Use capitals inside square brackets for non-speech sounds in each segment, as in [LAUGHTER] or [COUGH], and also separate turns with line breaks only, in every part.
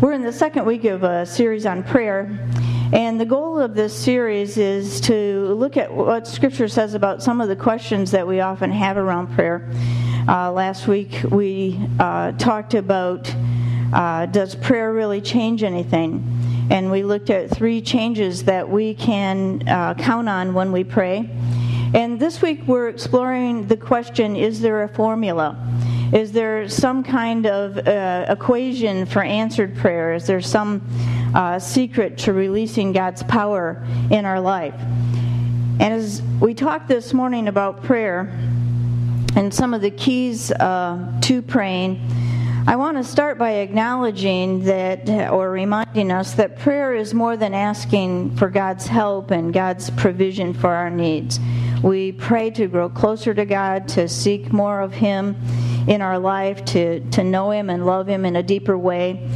we're in the second week of a series on prayer, and the goal of this series is to look at what Scripture says about some of the questions that we often have around prayer. Uh, last week we uh, talked about uh, does prayer really change anything? And we looked at three changes that we can uh, count on when we pray. And this week we're exploring the question is there a formula? Is there some kind of uh, equation for answered prayer? Is there some uh, secret to releasing God's power in our life? And as we talked this morning about prayer and some of the keys uh, to praying, I want to start by acknowledging that, or reminding us that prayer is more than asking for God's help and God's provision for our needs. We pray to grow closer to God, to seek more of Him in our life, to, to know Him and love Him in a deeper way.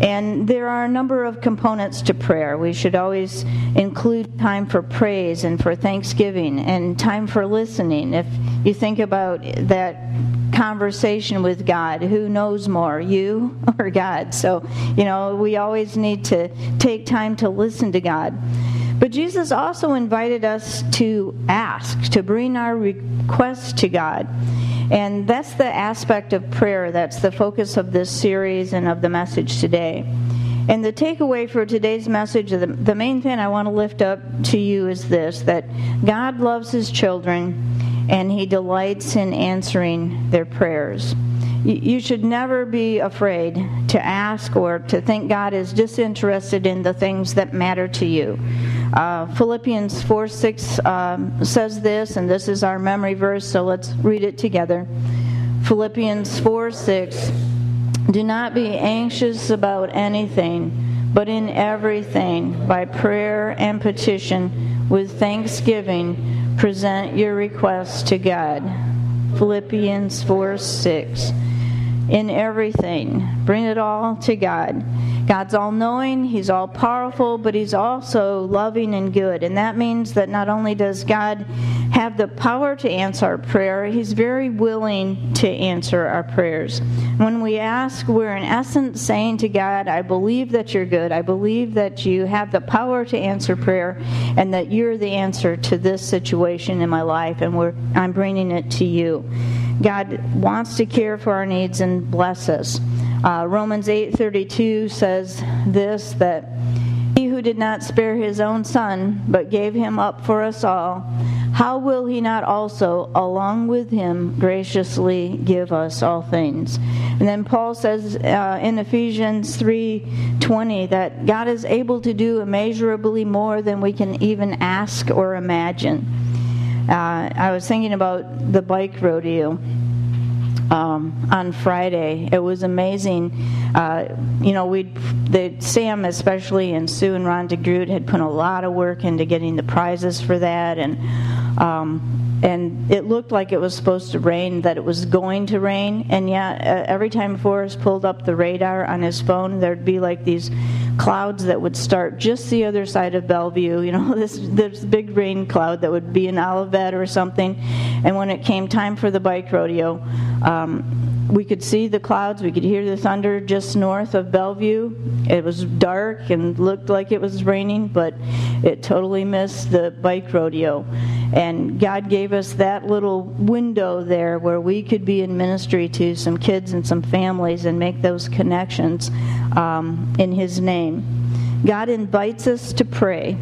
And there are a number of components to prayer. We should always include time for praise and for thanksgiving and time for listening. If you think about that conversation with God, who knows more, you [LAUGHS] or God? So, you know, we always need to take time to listen to God. But Jesus also invited us to ask, to bring our requests to God. And that's the aspect of prayer that's the focus of this series and of the message today. And the takeaway for today's message, the, the main thing I want to lift up to you is this that God loves his children and he delights in answering their prayers. You should never be afraid to ask or to think God is disinterested in the things that matter to you. Uh, Philippians 4 6 um, says this, and this is our memory verse, so let's read it together. Philippians 4 6 Do not be anxious about anything, but in everything, by prayer and petition, with thanksgiving, present your requests to God. Philippians 4 6 in everything. Bring it all to God. God's all knowing, He's all powerful, but He's also loving and good. And that means that not only does God have the power to answer our prayer, He's very willing to answer our prayers. When we ask, we're in essence saying to God, I believe that you're good. I believe that you have the power to answer prayer and that you're the answer to this situation in my life, and I'm bringing it to you. God wants to care for our needs and bless us. Uh, Romans 8:32 says this that he who did not spare his own son but gave him up for us all how will he not also along with him graciously give us all things and then paul says uh, in ephesians 3.20 that god is able to do immeasurably more than we can even ask or imagine uh, I was thinking about the bike rodeo. Um, on Friday. It was amazing. Uh, you know, we the Sam especially and Sue and Ron DeGroot had put a lot of work into getting the prizes for that, and um, and it looked like it was supposed to rain, that it was going to rain, and yet uh, every time Forrest pulled up the radar on his phone, there'd be like these clouds that would start just the other side of Bellevue. [LAUGHS] You know, this this big rain cloud that would be in Olivet or something, and when it came time for the bike rodeo. Um, we could see the clouds, we could hear the thunder just north of Bellevue. It was dark and looked like it was raining, but it totally missed the bike rodeo. And God gave us that little window there where we could be in ministry to some kids and some families and make those connections um, in His name. God invites us to pray.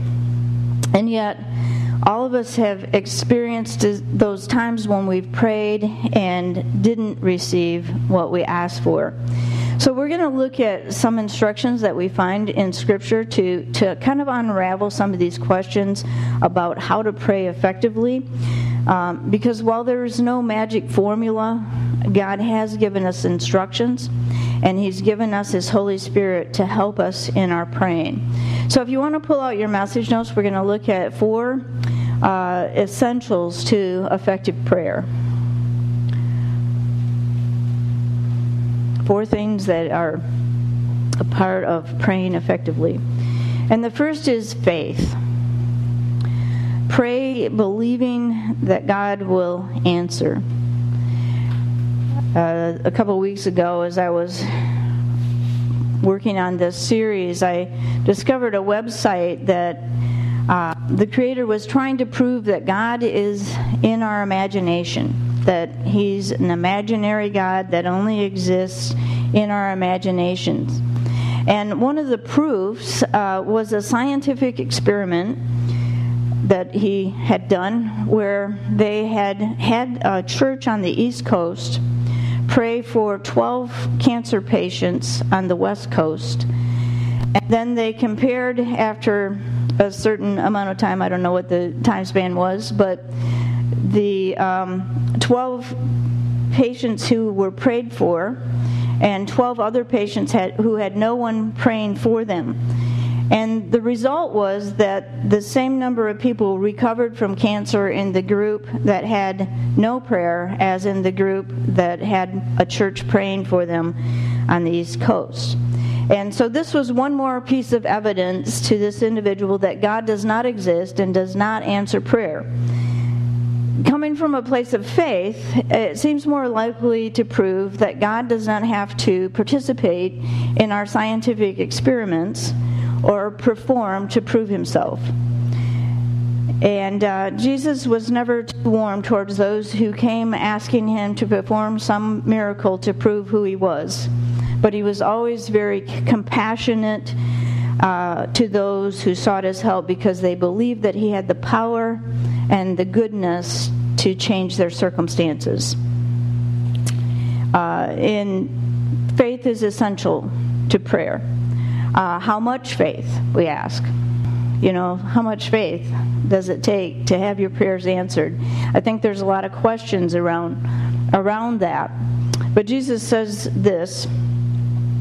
And yet, all of us have experienced those times when we've prayed and didn't receive what we asked for. So, we're going to look at some instructions that we find in Scripture to, to kind of unravel some of these questions about how to pray effectively. Um, because while there is no magic formula, God has given us instructions and He's given us His Holy Spirit to help us in our praying. So, if you want to pull out your message notes, we're going to look at four uh, essentials to effective prayer. Four things that are a part of praying effectively. And the first is faith. Pray believing that God will answer. Uh, a couple weeks ago, as I was working on this series, I discovered a website that uh, the Creator was trying to prove that God is in our imagination, that He's an imaginary God that only exists in our imaginations. And one of the proofs uh, was a scientific experiment that he had done where they had had a church on the East Coast pray for 12 cancer patients on the West Coast. And then they compared after a certain amount of time, I don't know what the time span was, but the um, 12 patients who were prayed for and 12 other patients had, who had no one praying for them. And the result was that the same number of people recovered from cancer in the group that had no prayer as in the group that had a church praying for them on the East Coast. And so this was one more piece of evidence to this individual that God does not exist and does not answer prayer. Coming from a place of faith, it seems more likely to prove that God does not have to participate in our scientific experiments or perform to prove himself. And uh, Jesus was never too warm towards those who came asking him to perform some miracle to prove who he was. But he was always very compassionate uh, to those who sought his help because they believed that he had the power and the goodness to change their circumstances. Uh, in faith is essential to prayer. Uh, how much faith, we ask? You know, how much faith does it take to have your prayers answered? I think there's a lot of questions around around that. But Jesus says this,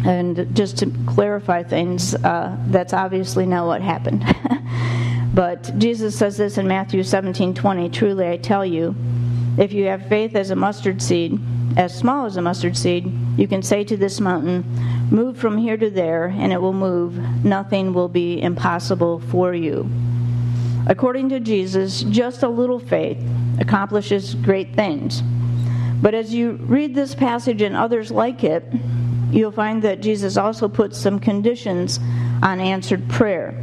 and just to clarify things, uh, that's obviously not what happened. [LAUGHS] but Jesus says this in Matthew 17 20 Truly I tell you, if you have faith as a mustard seed, as small as a mustard seed, you can say to this mountain, Move from here to there, and it will move. Nothing will be impossible for you. According to Jesus, just a little faith accomplishes great things. But as you read this passage and others like it, you'll find that Jesus also puts some conditions on answered prayer.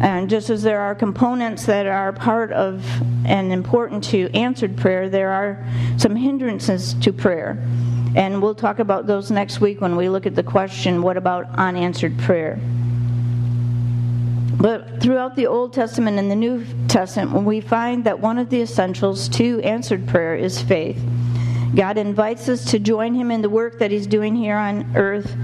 And just as there are components that are part of and important to answered prayer, there are some hindrances to prayer. And we'll talk about those next week when we look at the question what about unanswered prayer? But throughout the Old Testament and the New Testament, we find that one of the essentials to answered prayer is faith. God invites us to join Him in the work that He's doing here on earth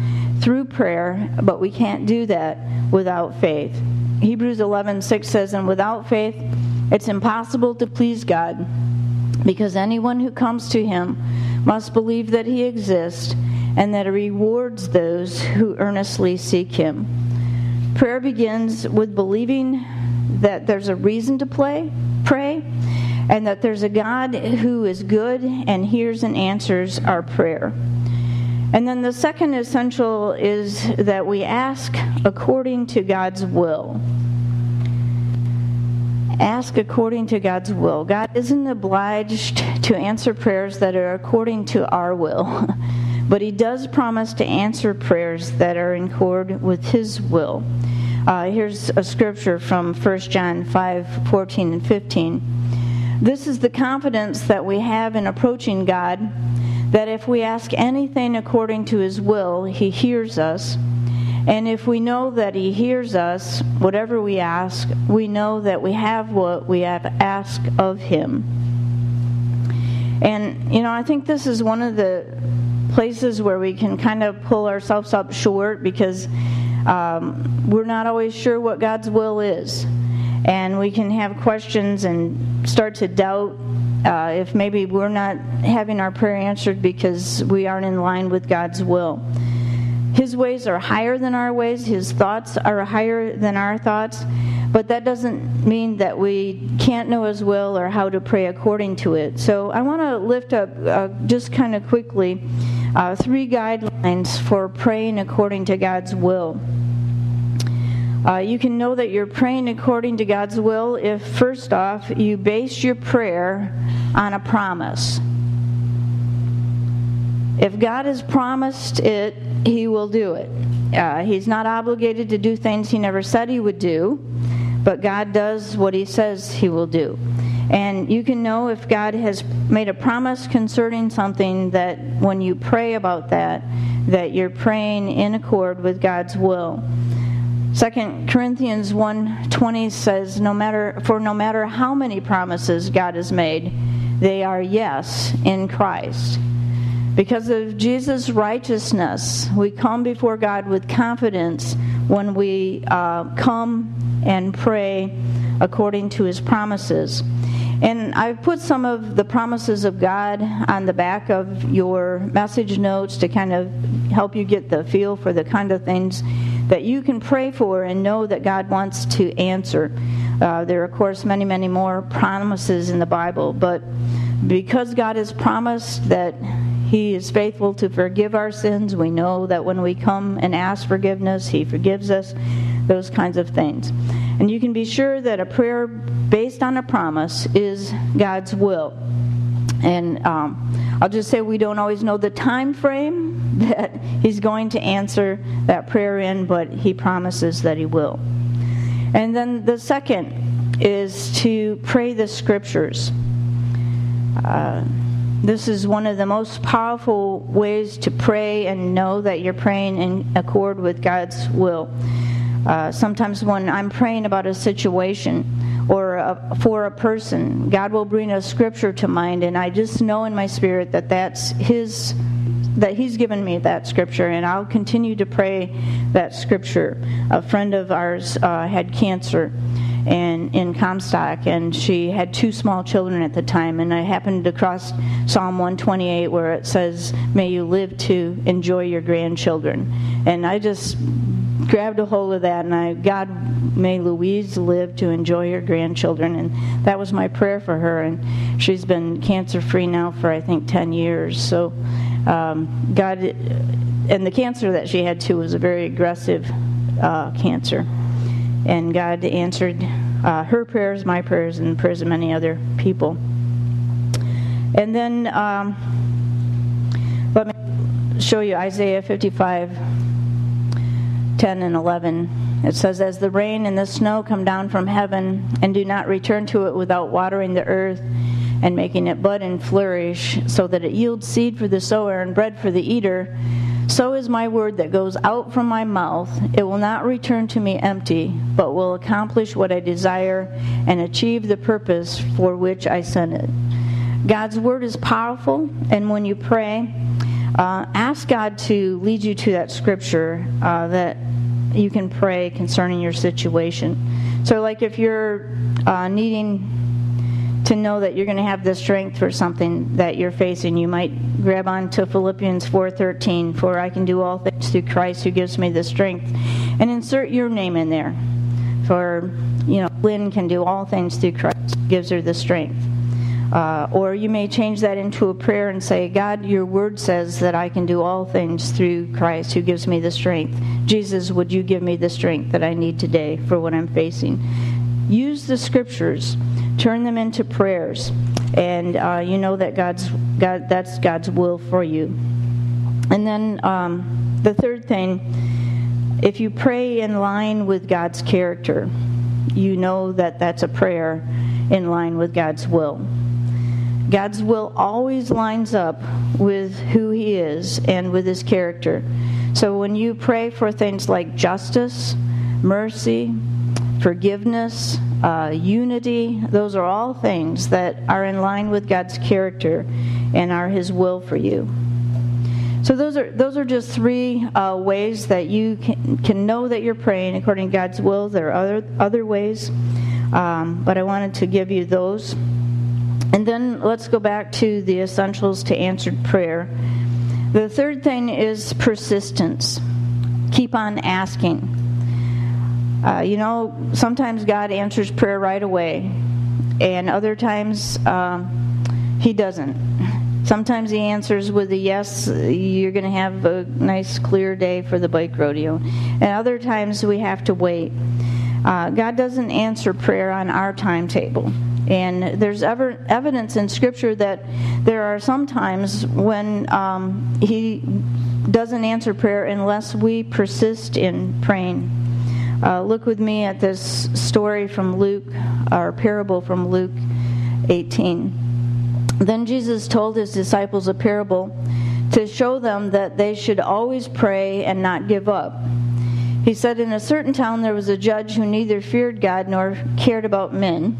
through prayer, but we can't do that without faith. Hebrews 11:6 says, "And without faith, it's impossible to please God, because anyone who comes to Him must believe that he exists and that he rewards those who earnestly seek him. Prayer begins with believing that there's a reason to play, pray and that there's a God who is good and hears and answers our prayer. And then the second essential is that we ask according to God's will ask according to God's will. God isn't obliged to answer prayers that are according to our will, [LAUGHS] but He does promise to answer prayers that are in accord with His will. Uh, here's a scripture from 1 John 5 14 and 15. This is the confidence that we have in approaching God that if we ask anything according to His will, He hears us. And if we know that He hears us, whatever we ask, we know that we have what we have asked of Him. And, you know, I think this is one of the places where we can kind of pull ourselves up short because um, we're not always sure what God's will is. And we can have questions and start to doubt uh, if maybe we're not having our prayer answered because we aren't in line with God's will. His ways are higher than our ways, His thoughts are higher than our thoughts, but that doesn't mean that we can't know His will or how to pray according to it. So I want to lift up uh, just kind of quickly uh, three guidelines for praying according to God's will. Uh, you can know that you're praying according to God's will if, first off, you base your prayer on a promise. If God has promised it, He will do it. uh, he's not obligated to do things he never said he would do, but God does what he says he will do. And you can know if God has made a promise concerning something that when you pray about that, that you're praying in accord with God's will. 2 Corinthians 1:20 says no matter for no matter how many promises God has made, they are yes in Christ. Because of Jesus' righteousness, we come before God with confidence when we uh, come and pray according to his promises. And I've put some of the promises of God on the back of your message notes to kind of help you get the feel for the kind of things that you can pray for and know that God wants to answer. Uh, there are, of course, many, many more promises in the Bible, but because God has promised that He is faithful to forgive our sins, we know that when we come and ask forgiveness, He forgives us, those kinds of things. And you can be sure that a prayer based on a promise is God's will. And um, I'll just say we don't always know the time frame [LAUGHS] that He's going to answer that prayer in, but He promises that He will. And then the second is to pray the scriptures. Uh, this is one of the most powerful ways to pray and know that you're praying in accord with God's will. Uh, sometimes when I'm praying about a situation or a, for a person, God will bring a scripture to mind, and I just know in my spirit that that's His that he's given me that scripture and i'll continue to pray that scripture a friend of ours uh, had cancer and in comstock and she had two small children at the time and i happened to cross psalm 128 where it says may you live to enjoy your grandchildren and i just grabbed a hold of that, and I, God, may Louise live to enjoy her grandchildren. And that was my prayer for her. And she's been cancer free now for, I think, 10 years. So, um, God, and the cancer that she had too was a very aggressive uh, cancer. And God answered uh, her prayers, my prayers, and the prayers of many other people. And then, um, let me show you Isaiah 55 10 and 11. It says, As the rain and the snow come down from heaven and do not return to it without watering the earth and making it bud and flourish, so that it yields seed for the sower and bread for the eater, so is my word that goes out from my mouth. It will not return to me empty, but will accomplish what I desire and achieve the purpose for which I sent it. God's word is powerful, and when you pray, uh, ask God to lead you to that scripture uh, that you can pray concerning your situation. So, like if you're uh, needing to know that you're going to have the strength for something that you're facing, you might grab on to Philippians 4:13, "For I can do all things through Christ who gives me the strength," and insert your name in there. For you know, Lynn can do all things through Christ, gives her the strength. Uh, or you may change that into a prayer and say, God, your word says that I can do all things through Christ who gives me the strength. Jesus, would you give me the strength that I need today for what I'm facing? Use the scriptures, turn them into prayers, and uh, you know that God's God, that's God's will for you. And then um, the third thing, if you pray in line with God's character, you know that that's a prayer in line with God's will. God's will always lines up with who He is and with His character. So when you pray for things like justice, mercy, forgiveness, uh, unity, those are all things that are in line with God's character and are His will for you. So those are those are just three uh, ways that you can, can know that you're praying according to God's will. There are other other ways, um, but I wanted to give you those. And then let's go back to the essentials to answered prayer. The third thing is persistence. Keep on asking. Uh, you know, sometimes God answers prayer right away, and other times um, He doesn't. Sometimes He answers with a yes, you're going to have a nice, clear day for the bike rodeo. And other times we have to wait. Uh, God doesn't answer prayer on our timetable. And there's ever, evidence in Scripture that there are some times when um, He doesn't answer prayer unless we persist in praying. Uh, look with me at this story from Luke, our parable from Luke 18. Then Jesus told his disciples a parable to show them that they should always pray and not give up. He said, In a certain town there was a judge who neither feared God nor cared about men.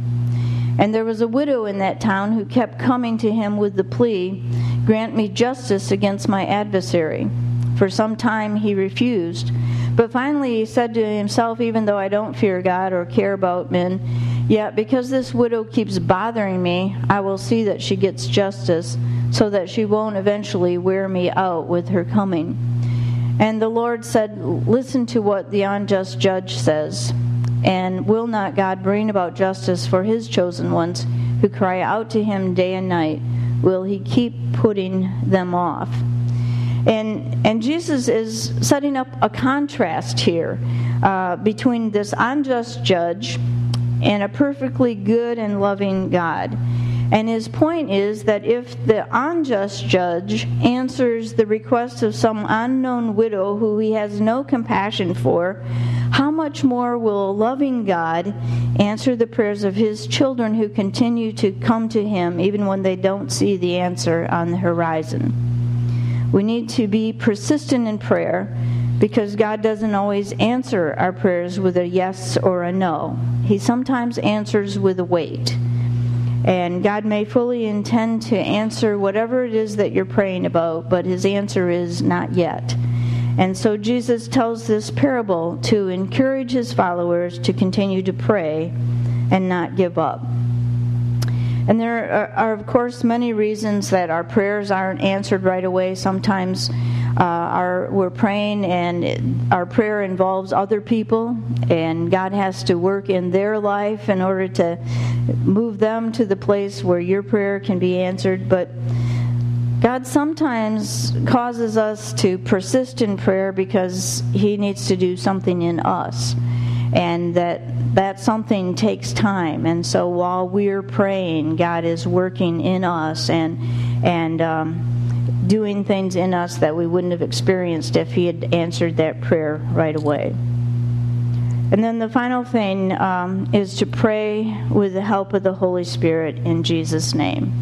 And there was a widow in that town who kept coming to him with the plea, Grant me justice against my adversary. For some time he refused. But finally he said to himself, Even though I don't fear God or care about men, yet because this widow keeps bothering me, I will see that she gets justice, so that she won't eventually wear me out with her coming. And the Lord said, Listen to what the unjust judge says. And will not God bring about justice for his chosen ones who cry out to him day and night? Will he keep putting them off? And, and Jesus is setting up a contrast here uh, between this unjust judge and a perfectly good and loving God. And his point is that if the unjust judge answers the request of some unknown widow who he has no compassion for, how much more will a loving God answer the prayers of his children who continue to come to him even when they don't see the answer on the horizon? We need to be persistent in prayer because God doesn't always answer our prayers with a yes or a no. He sometimes answers with a wait. And God may fully intend to answer whatever it is that you're praying about, but his answer is not yet. And so Jesus tells this parable to encourage his followers to continue to pray and not give up. And there are, are, of course, many reasons that our prayers aren't answered right away. Sometimes uh, our, we're praying and it, our prayer involves other people, and God has to work in their life in order to move them to the place where your prayer can be answered. But God sometimes causes us to persist in prayer because He needs to do something in us. And that that something takes time. And so while we're praying, God is working in us and and um, doing things in us that we wouldn't have experienced if He had answered that prayer right away. And then the final thing um, is to pray with the help of the Holy Spirit in Jesus' name.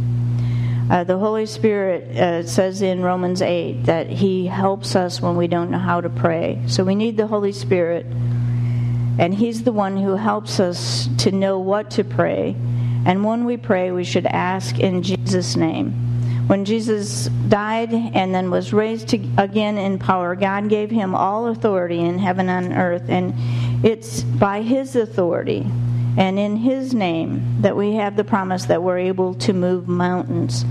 Uh, the Holy Spirit uh, says in Romans 8 that He helps us when we don't know how to pray. So we need the Holy Spirit, and He's the one who helps us to know what to pray. And when we pray, we should ask in Jesus' name. When Jesus died and then was raised to, again in power, God gave him all authority in heaven and earth. And it's by his authority and in His name that we have the promise that we're able to move mountains.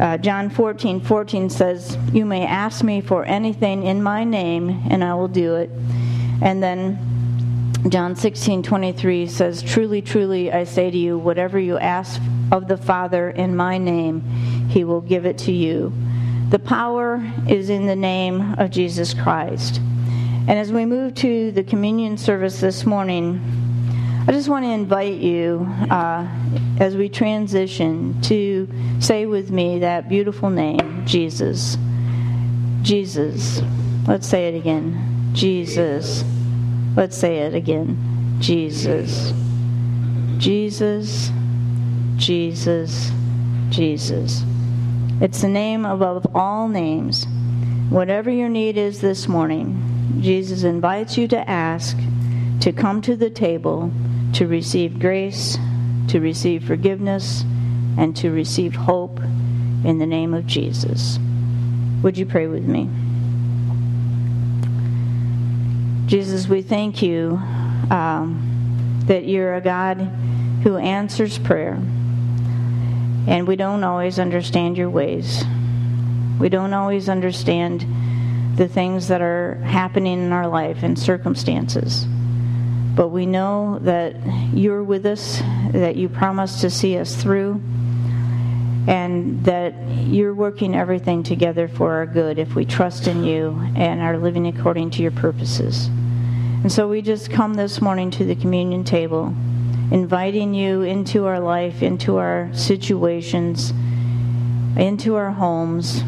Uh, John 14 14 says, You may ask me for anything in my name, and I will do it. And then John 16 23 says, Truly, truly, I say to you, whatever you ask of the Father in my name, he will give it to you. The power is in the name of Jesus Christ. And as we move to the communion service this morning, I just want to invite you uh, as we transition to say with me that beautiful name, Jesus. Jesus. Let's say it again. Jesus. Let's say it again. Jesus. Jesus. Jesus. Jesus. It's the name above all names. Whatever your need is this morning, Jesus invites you to ask, to come to the table to receive grace, to receive forgiveness, and to receive hope in the name of Jesus. Would you pray with me? Jesus, we thank you um, that you're a God who answers prayer. And we don't always understand your ways. We don't always understand the things that are happening in our life and circumstances. But we know that you're with us, that you promise to see us through, and that you're working everything together for our good if we trust in you and are living according to your purposes. And so we just come this morning to the communion table, inviting you into our life, into our situations, into our homes,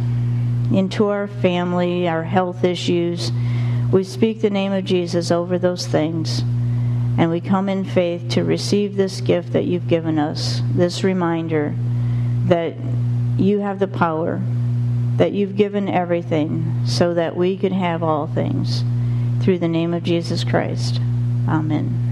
into our family, our health issues. We speak the name of Jesus over those things. And we come in faith to receive this gift that you've given us, this reminder that you have the power, that you've given everything so that we can have all things. Through the name of Jesus Christ. Amen.